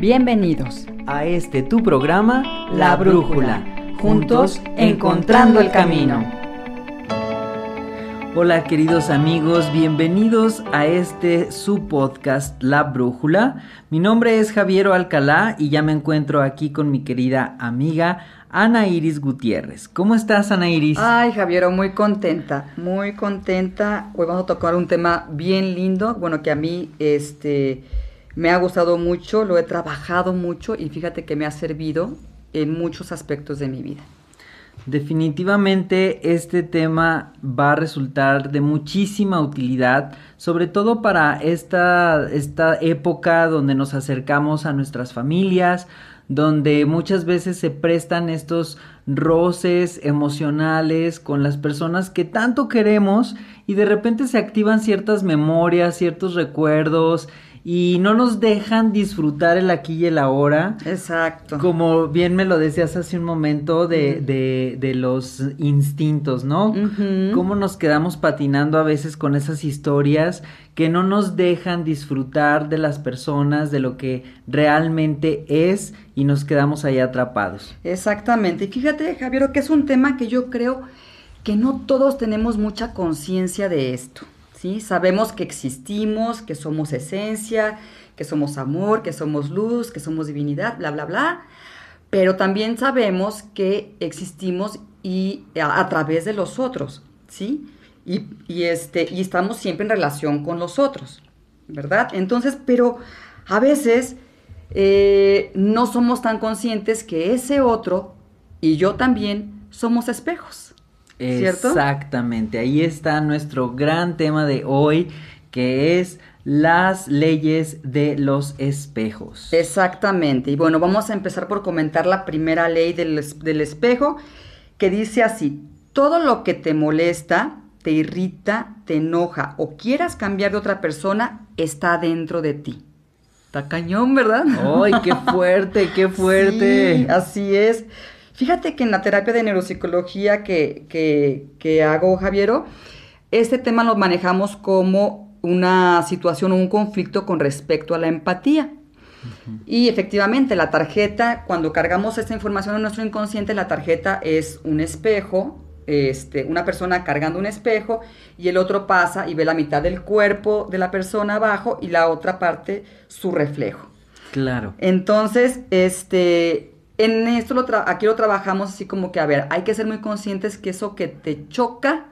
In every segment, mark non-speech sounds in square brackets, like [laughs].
Bienvenidos a este tu programa La Brújula, juntos encontrando el camino. Hola queridos amigos, bienvenidos a este su podcast La Brújula. Mi nombre es Javier Alcalá y ya me encuentro aquí con mi querida amiga Ana Iris Gutiérrez. ¿Cómo estás, Ana Iris? Ay, Javier, muy contenta, muy contenta. Hoy vamos a tocar un tema bien lindo, bueno, que a mí este me ha gustado mucho, lo he trabajado mucho y fíjate que me ha servido en muchos aspectos de mi vida. Definitivamente este tema va a resultar de muchísima utilidad, sobre todo para esta, esta época donde nos acercamos a nuestras familias, donde muchas veces se prestan estos roces emocionales con las personas que tanto queremos y de repente se activan ciertas memorias, ciertos recuerdos y no nos dejan disfrutar el aquí y el ahora. Exacto. Como bien me lo decías hace un momento de, de, de los instintos, ¿no? Cómo nos quedamos patinando a veces con esas historias que no nos dejan disfrutar de las personas, de lo que realmente es y nos quedamos ahí atrapados. Exactamente. Y fíjate, Javier, que es un tema que yo creo que no todos tenemos mucha conciencia de esto. ¿Sí? Sabemos que existimos, que somos esencia, que somos amor, que somos luz, que somos divinidad, bla, bla, bla. Pero también sabemos que existimos y a, través de los otros, ¿sí? Y, este, y estamos siempre en relación con los otros, ¿verdad? Entonces, pero a veces eh, no somos tan conscientes que ese otro y yo también somos espejos. Exactamente, ahí está nuestro gran tema de hoy, que es las leyes de los espejos. Exactamente, y bueno, vamos a empezar por comentar la primera ley del, del espejo, que dice así, todo lo que te molesta, te irrita, te enoja o quieras cambiar de otra persona, está dentro de ti. Está cañón, ¿verdad? ¡Ay, qué [laughs] fuerte, qué fuerte! Sí, así es. Fíjate que en la terapia de neuropsicología que, que, hago, Javiero, este tema lo manejamos como una situación o un conflicto con respecto a la empatía. Y efectivamente, la tarjeta, cuando cargamos esta información en nuestro inconsciente, la tarjeta es un espejo, este, una persona cargando un espejo y el otro pasa y ve la mitad del cuerpo de la persona abajo y la otra parte su reflejo. Claro. Entonces, este, en esto lo aquí lo trabajamos así como que, a ver, hay que ser muy conscientes que eso que te choca,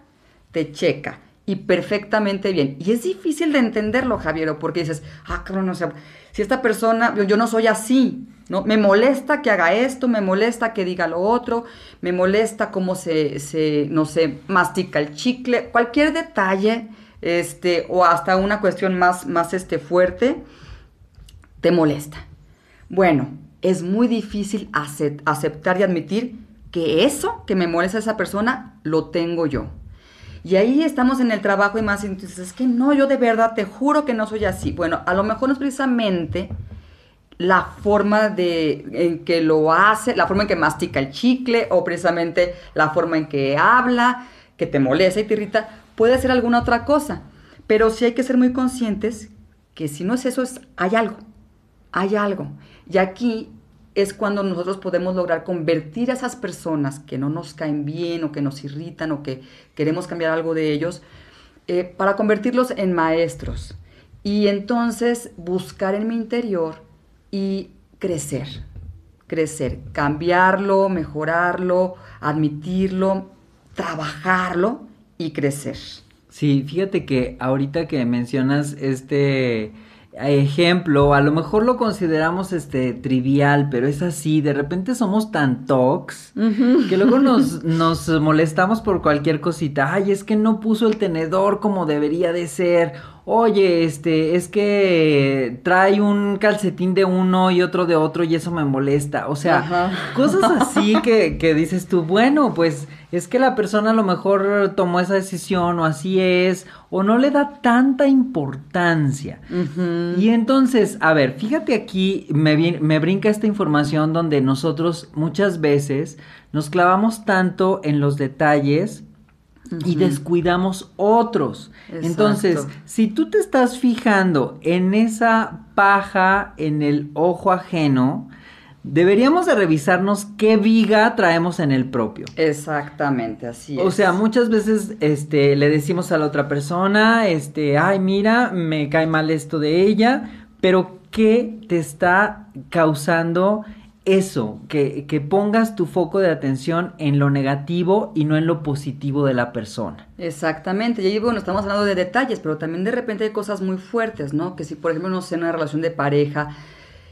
te checa. Y perfectamente bien. Y es difícil de entenderlo, Javier, porque dices, ah, cabrón, o sea, si esta persona, yo, no soy así, ¿no? Me molesta que haga esto, me molesta que diga lo otro, me molesta cómo se, se no sé, mastica el chicle, cualquier detalle, este, o hasta una cuestión más, más, este, fuerte, te molesta. Bueno, es muy difícil aceptar y admitir que eso que me molesta a esa persona lo tengo yo. Y ahí estamos en el trabajo y más, entonces es que no, yo de verdad te juro que no soy así. Bueno, a lo mejor no es precisamente la forma de, en que lo hace, la forma en que mastica el chicle o precisamente la forma en que habla, que te molesta y te irrita, puede ser alguna otra cosa. Pero sí hay que ser muy conscientes que si no es eso, es, hay algo, hay algo. Y aquí es cuando nosotros podemos lograr convertir a esas personas que no nos caen bien o que nos irritan o que queremos cambiar algo de ellos, eh, para convertirlos en maestros. Y entonces buscar en mi interior y crecer, crecer, cambiarlo, mejorarlo, admitirlo, trabajarlo y crecer. Sí, fíjate que ahorita que mencionas este ejemplo, a lo mejor lo consideramos este trivial, pero es así, de repente somos tan tox que luego nos, [laughs] nos molestamos por cualquier cosita. Ay, es que no puso el tenedor como debería de ser. Oye, este, es que trae un calcetín de uno y otro de otro y eso me molesta. O sea, cosas [laughs] así que, que dices tú, bueno, pues es que la persona a lo mejor tomó esa decisión o así es, o no le da tanta importancia. Y entonces, a ver, fíjate aquí, me, me brinca esta información donde nosotros muchas veces nos clavamos tanto en los detalles y descuidamos otros. Entonces, si tú te estás fijando en esa paja en el ojo ajeno, deberíamos de revisarnos qué viga traemos en el propio. Exactamente, así es. O sea, muchas veces este le decimos a la otra persona, este, "Ay, mira, me cae mal esto de ella", pero ¿qué te está causando eso, que, que, pongas tu foco de atención en lo negativo y no en lo positivo de la persona. Exactamente, y ahí bueno, estamos hablando de detalles, pero también de repente hay cosas muy fuertes, ¿no? Que si por ejemplo no sé, en una relación de pareja,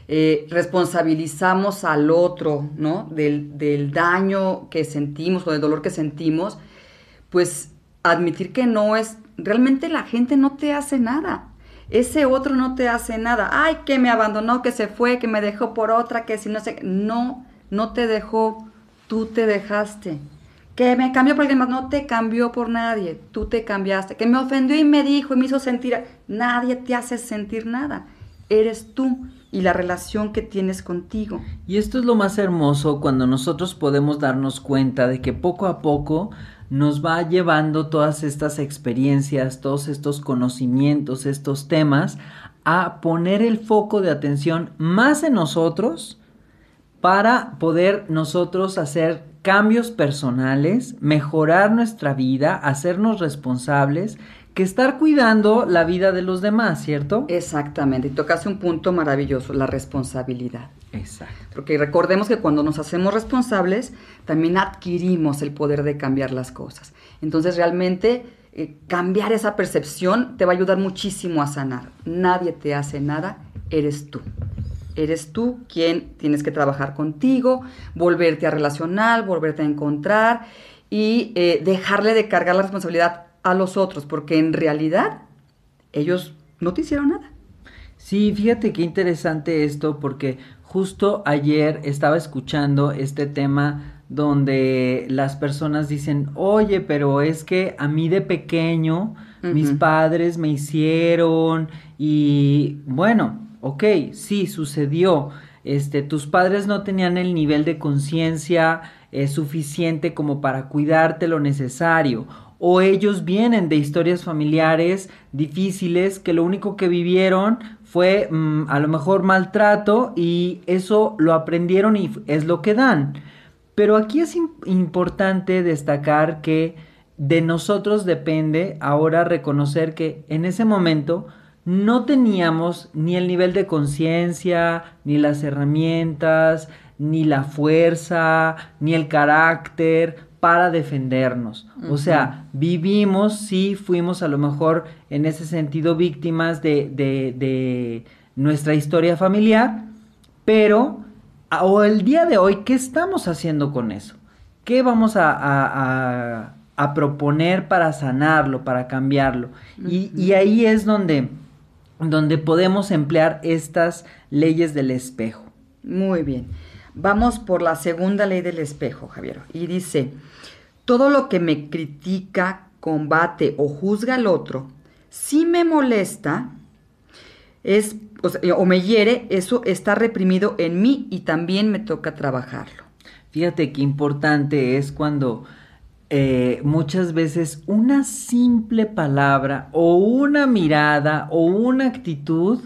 eh, responsabilizamos al otro, ¿no? Del, del daño que sentimos o del dolor que sentimos, pues admitir que no es, realmente la gente no te hace nada ese otro no te hace nada. Ay, que me abandonó, que se fue, que me dejó por otra, que si no sé. No, no te dejó, tú te dejaste. Que me cambió por alguien más, no te cambió por nadie, tú te cambiaste. Que me ofendió y me dijo y me hizo sentir. Nadie te hace sentir nada. Eres tú y la relación que tienes contigo. Y esto es lo más hermoso cuando nosotros podemos darnos cuenta de que poco a poco nos va llevando todas estas experiencias, todos estos conocimientos, estos temas, a poner el foco de atención más en nosotros para poder nosotros hacer cambios personales, mejorar nuestra vida, hacernos responsables, que estar cuidando la vida de los demás, ¿cierto? Exactamente, y tocaste un punto maravilloso, la responsabilidad. Exacto. Porque recordemos que cuando nos hacemos responsables, también adquirimos el poder de cambiar las cosas. Entonces realmente eh, cambiar esa percepción te va a ayudar muchísimo a sanar. Nadie te hace nada, eres tú. Eres tú quien tienes que trabajar contigo, volverte a relacionar, volverte a encontrar y eh, dejarle de cargar la responsabilidad a los otros, porque en realidad ellos no te hicieron nada. Sí, fíjate qué interesante esto, porque justo ayer estaba escuchando este tema donde las personas dicen, oye, pero es que a mí de pequeño mis padres me hicieron y bueno, ok, sí, sucedió. Este, tus padres no tenían el nivel de conciencia eh, suficiente como para cuidarte lo necesario o ellos vienen de historias familiares difíciles que lo único que vivieron fue mm, a lo mejor maltrato y eso lo aprendieron y es lo que dan. Pero aquí es importante destacar que de nosotros depende ahora reconocer que en ese momento no teníamos ni el nivel de conciencia, ni las herramientas, ni la fuerza, ni el carácter para defendernos. O sea, vivimos, sí, fuimos a lo mejor en ese sentido víctimas de, de, nuestra historia familiar, pero o el día de hoy, ¿qué estamos haciendo con eso? ¿Qué vamos a, a, proponer para sanarlo, para cambiarlo? y, y, ahí es donde, donde podemos emplear estas leyes del espejo. Muy bien. Vamos por la segunda ley del espejo, Javier. Y dice, todo lo que me critica, combate o juzga al otro, si me molesta es, o, me hiere, eso está reprimido en mí y también me toca trabajarlo. Fíjate qué importante es cuando eh, muchas veces una simple palabra o una mirada o una actitud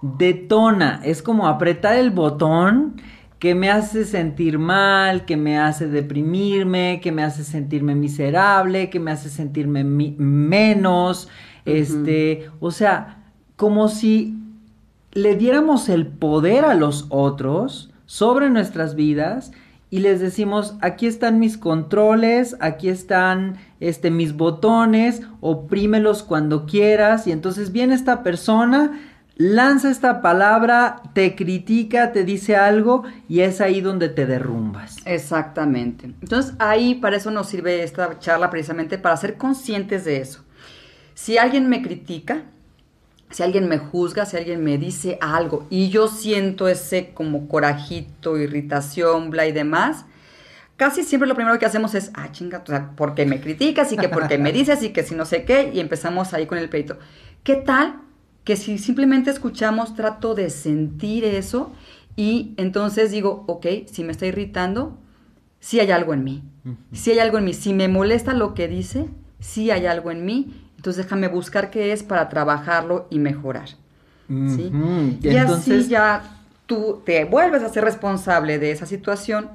detona, es como apretar el botón que me hace sentir mal, que me hace deprimirme, que me hace sentirme miserable, que me hace sentirme menos, este, o sea, como si le diéramos el poder a los otros sobre nuestras vidas y les decimos, aquí están mis controles, aquí están este mis botones, oprímelos cuando quieras y entonces viene esta persona lanza esta palabra, te critica, te dice algo y es ahí donde te derrumbas. Exactamente. Entonces ahí para eso nos sirve esta charla precisamente para ser conscientes de eso. Si alguien me critica, si alguien me juzga, si alguien me dice algo y yo siento ese como corajito, irritación, bla y demás, casi siempre lo primero que hacemos es, ah, chinga, o sea, porque me criticas y que porque me [laughs] dices y que si no sé qué, y empezamos ahí con el peito. ¿Qué tal que si simplemente escuchamos, trato de sentir eso y entonces digo, ok, si me está irritando, si hay algo en mí. Si hay algo en mí. Si me molesta lo que dice, sí hay algo en mí, entonces déjame buscar qué es para trabajarlo y mejorar. ¿sí? Y así ya tú te vuelves a ser responsable de esa situación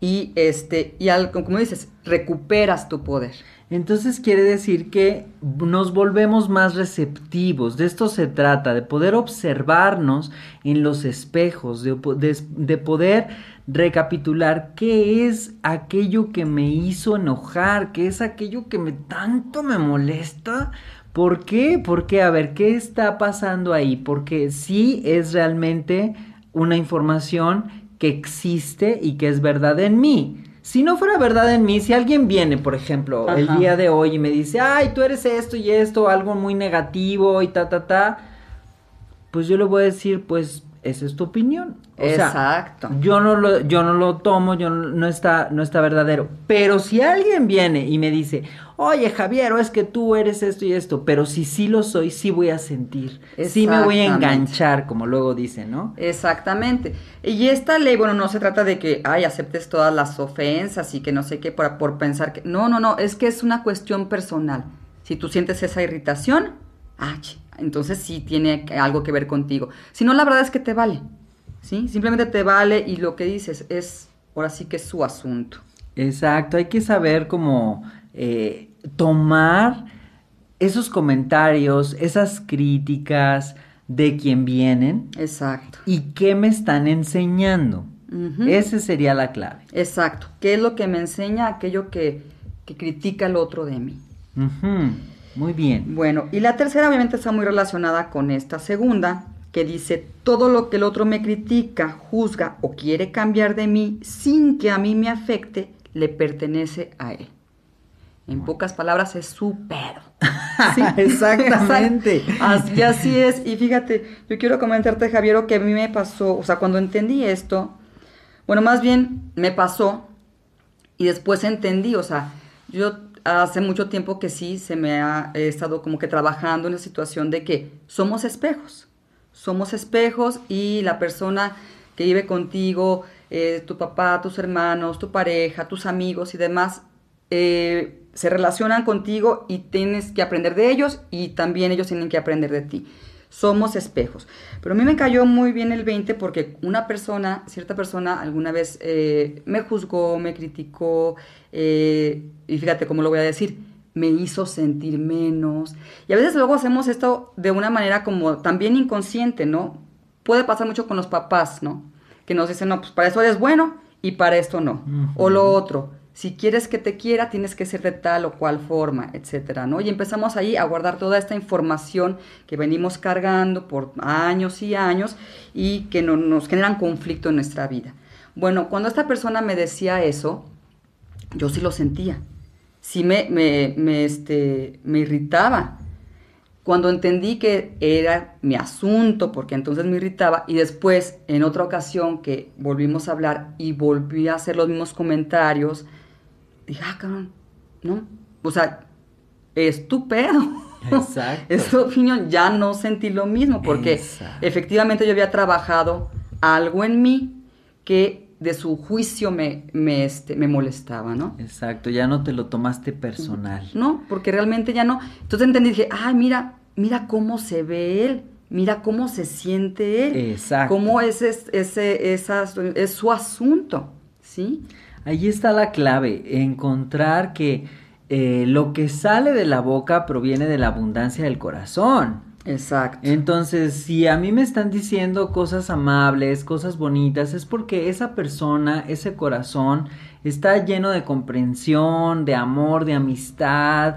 y este y al, como dices, recuperas tu poder. Entonces quiere decir que nos volvemos más receptivos. De esto se trata, de poder observarnos en los espejos, de, de poder recapitular qué es aquello que me hizo enojar, qué es aquello que me tanto me molesta. ¿Por qué? Porque, a ver, ¿qué está pasando ahí? Porque sí es realmente una información que existe y que es verdad en mí. Si no fuera verdad en mí, si alguien viene, por ejemplo, el día de hoy y me dice, ay, tú eres esto y esto, algo muy negativo y ta, ta, ta, pues yo le voy a decir, pues, esa es tu opinión. O sea, Exacto. yo no lo, yo no lo tomo, yo no, no está, no está verdadero. Pero si alguien viene y me dice, oye Javier, o es que tú eres esto y esto, pero si sí lo soy, sí voy a sentir, sí me voy a enganchar, como luego dicen, ¿no? Exactamente. Y esta ley, bueno, no se trata de que, ay, aceptes todas las ofensas y que no sé qué por, por pensar que... No, no, no, es que es una cuestión personal. Si tú sientes esa irritación, chi, entonces sí tiene algo que ver contigo. Si no, la verdad es que te vale, ¿sí? Simplemente te vale y lo que dices es, ahora sí que es su asunto. Exacto, hay que saber cómo eh, tomar esos comentarios, esas críticas de quien vienen Exacto. y qué me están enseñando. Ujú. Esa sería la clave. Exacto. ¿Qué es lo que me enseña aquello que, que critica el otro de mí? Muy bien. Bueno, y la tercera obviamente está muy relacionada con esta segunda, que dice, todo lo que el otro me critica, juzga o quiere cambiar de mí sin que a mí me afecte, le pertenece a él. En pocas palabras, es su pedo. [laughs] Sí, Exactamente. [laughs] Así, así es. Y fíjate, yo quiero comentarte, Javier, que a mí me pasó, o sea, cuando entendí esto, bueno, más bien me pasó y después entendí, o sea, yo hace mucho tiempo que sí se me ha he estado como que trabajando en la situación de que somos espejos, somos espejos y la persona que vive contigo, eh, tu papá, tus hermanos, tu pareja, tus amigos y demás, eh, se relacionan contigo y tienes que aprender de ellos y también ellos tienen que aprender de ti. Somos espejos. Pero a mí me cayó muy bien el 20 porque una persona, cierta persona, alguna vez eh, me juzgó, me criticó, y fíjate cómo lo voy a decir, me hizo sentir menos. Y a veces luego hacemos esto de una manera como también inconsciente, ¿no? Puede pasar mucho con los papás, ¿no? Que nos dicen, no, pues para eso eres bueno y para esto no. O lo otro, si quieres que te quiera, tienes que ser de tal o cual forma, etcétera, ¿no? Y empezamos ahí a guardar toda esta información que venimos cargando por años y años y que no, nos generan conflicto en nuestra vida. Bueno, cuando esta persona me decía eso, yo sí lo sentía. Sí me, me, me, este, me irritaba. Cuando entendí que era mi asunto, porque entonces me irritaba, y después, en otra ocasión que volvimos a hablar y volví a hacer los mismos comentarios, dije, ah, cabrón, ¿no? O sea, es tu pedo. Exacto. [laughs] es tu opinión. Ya no sentí lo mismo, porque Exacto. efectivamente yo había trabajado algo en mí que de su juicio me, me, este, me molestaba, ¿no? Exacto, ya no te lo tomaste personal. No, porque realmente ya no. Entonces entendí, dije, ay, mira, mira cómo se ve él, mira cómo se siente él. Exacto. Cómo es, es- ese, esas- es su asunto, ¿sí? Ahí está la clave, encontrar que eh, lo que sale de la boca proviene de la abundancia del corazón. Exacto. Entonces, si a mí me están diciendo cosas amables, cosas bonitas, es porque esa persona, ese corazón, está lleno de comprensión, de amor, de amistad.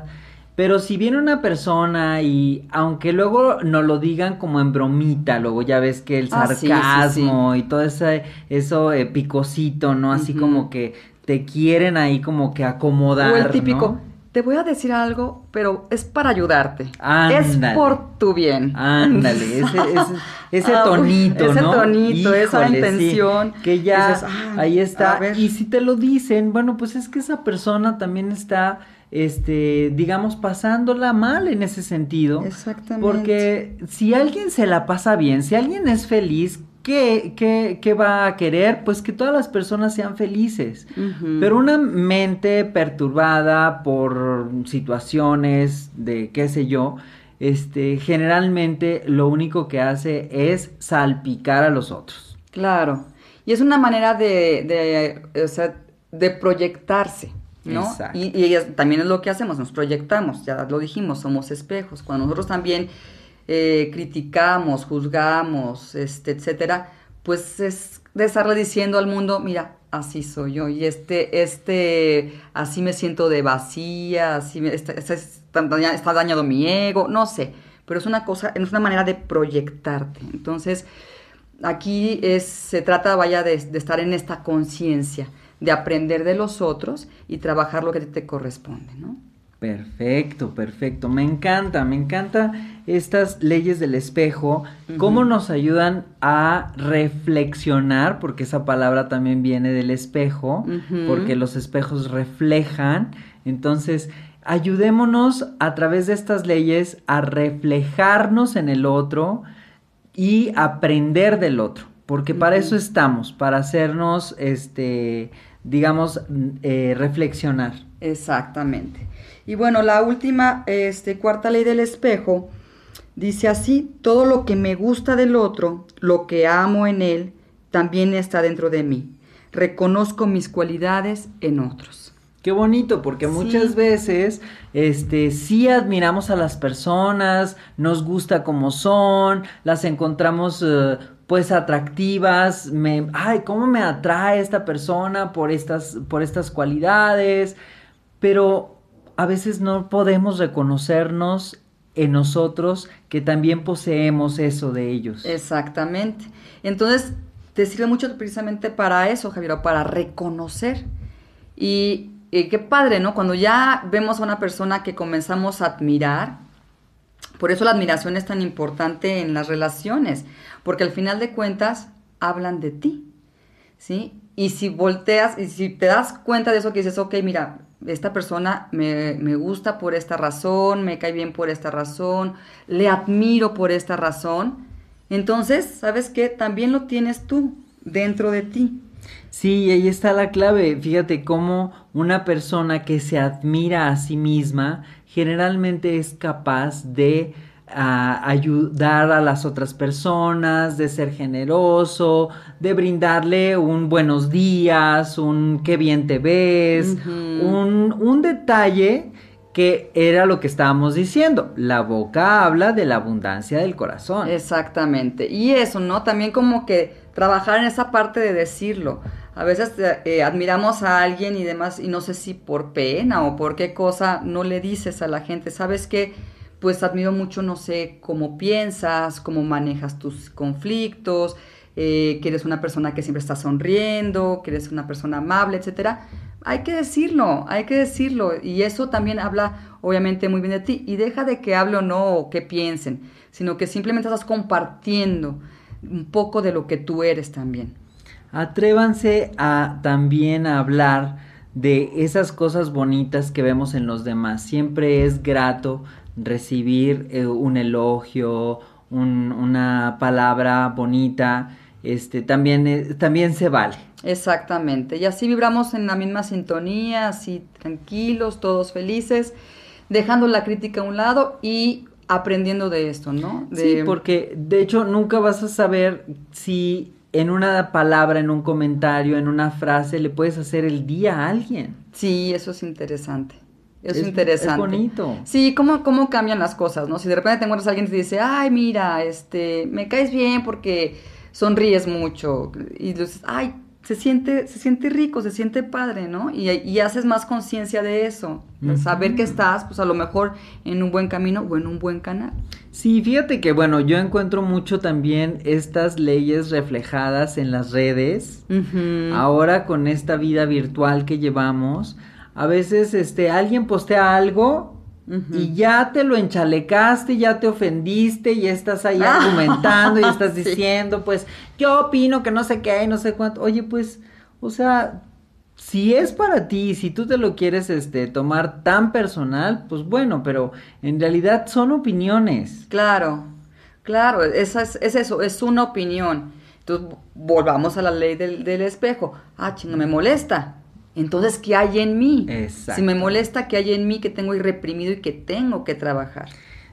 Pero si viene una persona y aunque luego no lo digan como en bromita, luego ya ves que el Ah, sí, sí, sarcasmo y todo ese, eso eh, picosito, ¿no? Así como que te quieren ahí como que acomodar. o el típico, ¿no? Te voy a decir algo, pero es para ayudarte. Es por tu bien. Ándale, ese, [laughs] ese, ese Ah, tonito, ese ¿no? tonito, esa sí, intención. que ya Dices, "Ah, ahí está. ver". Y si te lo dicen, bueno, pues es que esa persona también está, este, digamos, pasándola mal en ese sentido. Exactamente. Porque si alguien se la pasa bien, si alguien es feliz, ¿qué, qué, qué va a querer? Pues que todas las personas sean felices. Pero una mente perturbada por situaciones de qué sé yo, este, generalmente lo único que hace es salpicar a los otros. Claro. Y es una manera de, de, o sea, de proyectarse. ¿no? Y, y, también es lo que hacemos, nos proyectamos, ya lo dijimos, somos espejos. Cuando nosotros también eh, criticamos, juzgamos, este, etcétera, pues es de estarle diciendo al mundo, mira, así soy yo, y este, este, así me siento de vacía, así me, está, está, dañado mi ego, no sé, pero es una cosa, es una manera de proyectarte. Entonces, aquí es, se trata, vaya, de, de estar en esta conciencia, de aprender de los otros y trabajar lo que te corresponde, ¿no? Perfecto, perfecto. Me encanta, me encanta estas leyes del espejo, cómo nos ayudan a reflexionar, porque esa palabra también viene del espejo, porque los espejos reflejan. Entonces, ayudémonos a través de estas leyes a reflejarnos en el otro y aprender del otro, porque para eso estamos, para hacernos, este, digamos, eh, reflexionar. Exactamente. Y bueno, la última, este, cuarta ley del espejo, dice así, todo lo que me gusta del otro, lo que amo en él, también está dentro de mí. Reconozco mis cualidades en otros. Qué bonito, porque muchas veces, este, sí admiramos a las personas, nos gusta como son, las encontramos, eh, pues, atractivas, me, ay, cómo me atrae esta persona por estas, por estas cualidades, pero a veces no podemos reconocernos en nosotros que también poseemos eso de ellos. Exactamente. Entonces, te sirve mucho precisamente para eso, Javier, para reconocer. Y, qué padre, ¿no? Cuando ya vemos a una persona que comenzamos a admirar, por eso la admiración es tan importante en las relaciones, porque al final de cuentas hablan de ti, ¿sí? Y si volteas y si te das cuenta de eso que dices, ok, mira, esta persona me, gusta por esta razón, me cae bien por esta razón, le admiro por esta razón. Entonces, ¿sabes qué? También lo tienes tú dentro de ti. Sí, ahí está la clave. Fíjate cómo una persona que se admira a sí misma generalmente es capaz de a ayudar a las otras personas, de ser generoso, de brindarle un buenos días, un qué bien te ves, un, un detalle que era lo que estábamos diciendo. La boca habla de la abundancia del corazón. Exactamente. Y eso, ¿no? También como que trabajar en esa parte de decirlo. A veces eh, admiramos a alguien y demás, y no sé si por pena o por qué cosa no le dices a la gente, ¿sabes qué? Pues admiro mucho, no sé, cómo piensas, cómo manejas tus conflictos, eh, que eres una persona que siempre está sonriendo, que eres una persona amable, etcétera. Hay que decirlo, hay que decirlo. Y eso también habla, obviamente, muy bien de ti. Y deja de que hable o no, o que piensen, sino que simplemente estás compartiendo un poco de lo que tú eres también. Atrévanse a también hablar de esas cosas bonitas que vemos en los demás. Siempre es grato recibir eh, un elogio, una palabra bonita, este, también, eh, también se vale. Exactamente, y así vibramos en la misma sintonía, así tranquilos, todos felices, dejando la crítica a un lado y aprendiendo de esto, ¿no? Sí, porque de hecho nunca vas a saber si en una palabra, en un comentario, en una frase, le puedes hacer el día a alguien. Sí, eso es interesante. Es, interesante. Es bonito. Sí, cómo, cómo cambian las cosas, ¿no? Si de repente te encuentras a alguien y te dice, ay, mira, este, me caes bien porque sonríes mucho. Y dices, ay, se siente, se siente rico, se siente padre, ¿no? Y, haces más conciencia de eso. Saber que estás, pues a lo mejor en un buen camino o en un buen canal. Sí, fíjate que, bueno, yo encuentro mucho también estas leyes reflejadas en las redes. Ahora con esta vida virtual que llevamos a veces este alguien postea algo y ya te lo enchalecaste, ya te ofendiste, y estás ahí [laughs] argumentando y estás diciendo, pues, yo opino que no sé qué no sé cuánto. Oye, pues, o sea, si es para ti, si tú te lo quieres este tomar tan personal, pues bueno, pero en realidad son opiniones. Claro. Claro, es, es eso, es una opinión. Entonces, volvamos a la ley del, del espejo. Ah, no me molesta. Entonces, ¿qué hay en mí? Si me molesta, ¿qué hay en mí que tengo reprimido y que tengo que trabajar?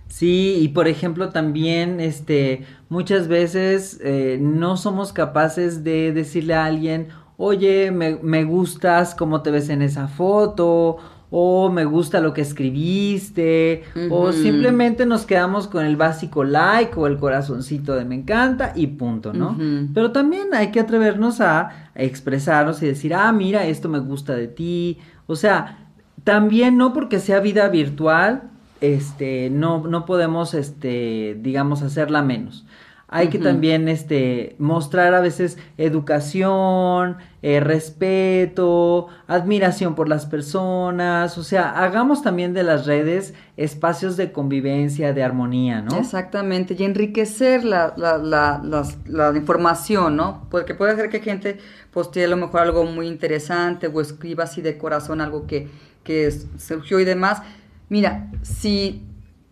Sí, y por ejemplo también, este, muchas veces eh, no somos capaces de decirle a alguien, oye, me, me gustas cómo te ves en esa foto, o me gusta lo que escribiste, o simplemente nos quedamos con el básico like o el corazoncito de me encanta y punto, ¿no? Pero también hay que atrevernos a expresarnos y decir, ah, mira, esto me gusta de ti. O sea, también no porque sea vida virtual, este, no, no podemos, este, digamos, hacerla menos hay que también este, mostrar a veces educación, eh, respeto, admiración por las personas, o sea, hagamos también de las redes espacios de convivencia, de armonía, ¿no? Exactamente, y enriquecer la, la, la, la información, ¿no? Porque puede ser que gente postee a lo mejor algo muy interesante o escriba así de corazón algo que, que surgió y demás. Mira, si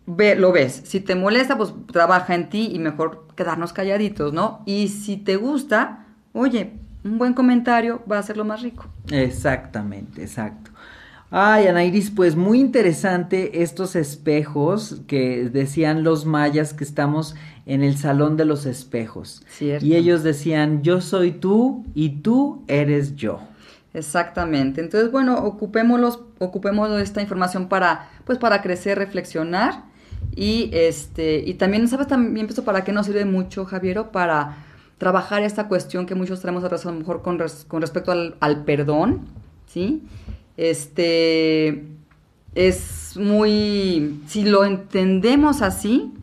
ve, lo ves. Si te molesta, pues trabaja en ti y mejor quedarnos calladitos, ¿no? Y si te gusta, oye, un buen comentario va a ser lo más rico. Exactamente, exacto. Ay, Anairis, pues muy interesante estos espejos que decían los mayas que estamos en el salón de los espejos. Cierto. Y ellos decían, yo soy tú y tú eres yo. Exactamente. Entonces, bueno, ocupémoslos, ocupemos esta información para, pues, para crecer, reflexionar y, este, y también, ¿sabes también esto para qué nos sirve mucho, Javiero? Para trabajar esta cuestión que muchos traemos atrás a lo mejor con, con respecto al, al, perdón, ¿sí? Este, es muy, si lo entendemos así,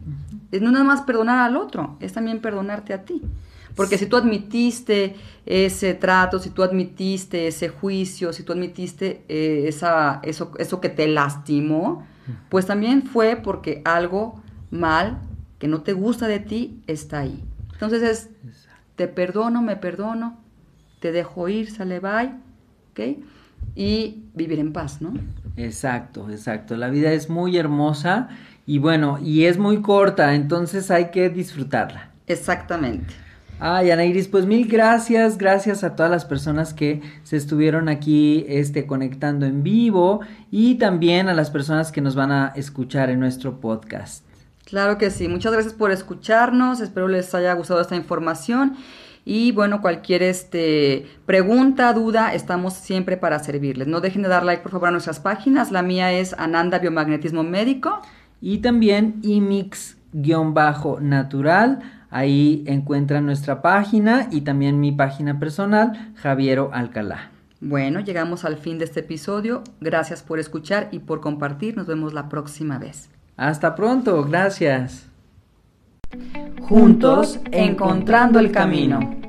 es no nada más perdonar al otro, es también perdonarte a ti. Porque si tú admitiste ese trato, si tú admitiste ese juicio, si tú admitiste eh, esa, eso, eso que te lastimó, pues también fue porque algo mal que no te gusta de ti está ahí. Entonces es, te perdono, me perdono, te dejo ir, sale bye, ¿ok? Y vivir en paz, ¿no? Exacto, exacto. La vida es muy hermosa y bueno, y es muy corta, entonces hay que disfrutarla. Exactamente. Ay, Ana Iris, pues mil gracias, gracias a todas las personas que se estuvieron aquí este, conectando en vivo y también a las personas que nos van a escuchar en nuestro podcast. Claro que sí, muchas gracias por escucharnos, espero les haya gustado esta información y bueno, cualquier este, pregunta, duda, estamos siempre para servirles. No dejen de dar like por favor a nuestras páginas, la mía es Ananda Biomagnetismo Médico y también imix-natural Ahí encuentran nuestra página y también mi página personal, Javiero Alcalá. Bueno, llegamos al fin de este episodio. Gracias por escuchar y por compartir. Nos vemos la próxima vez. Hasta pronto, gracias. Juntos, encontrando el camino.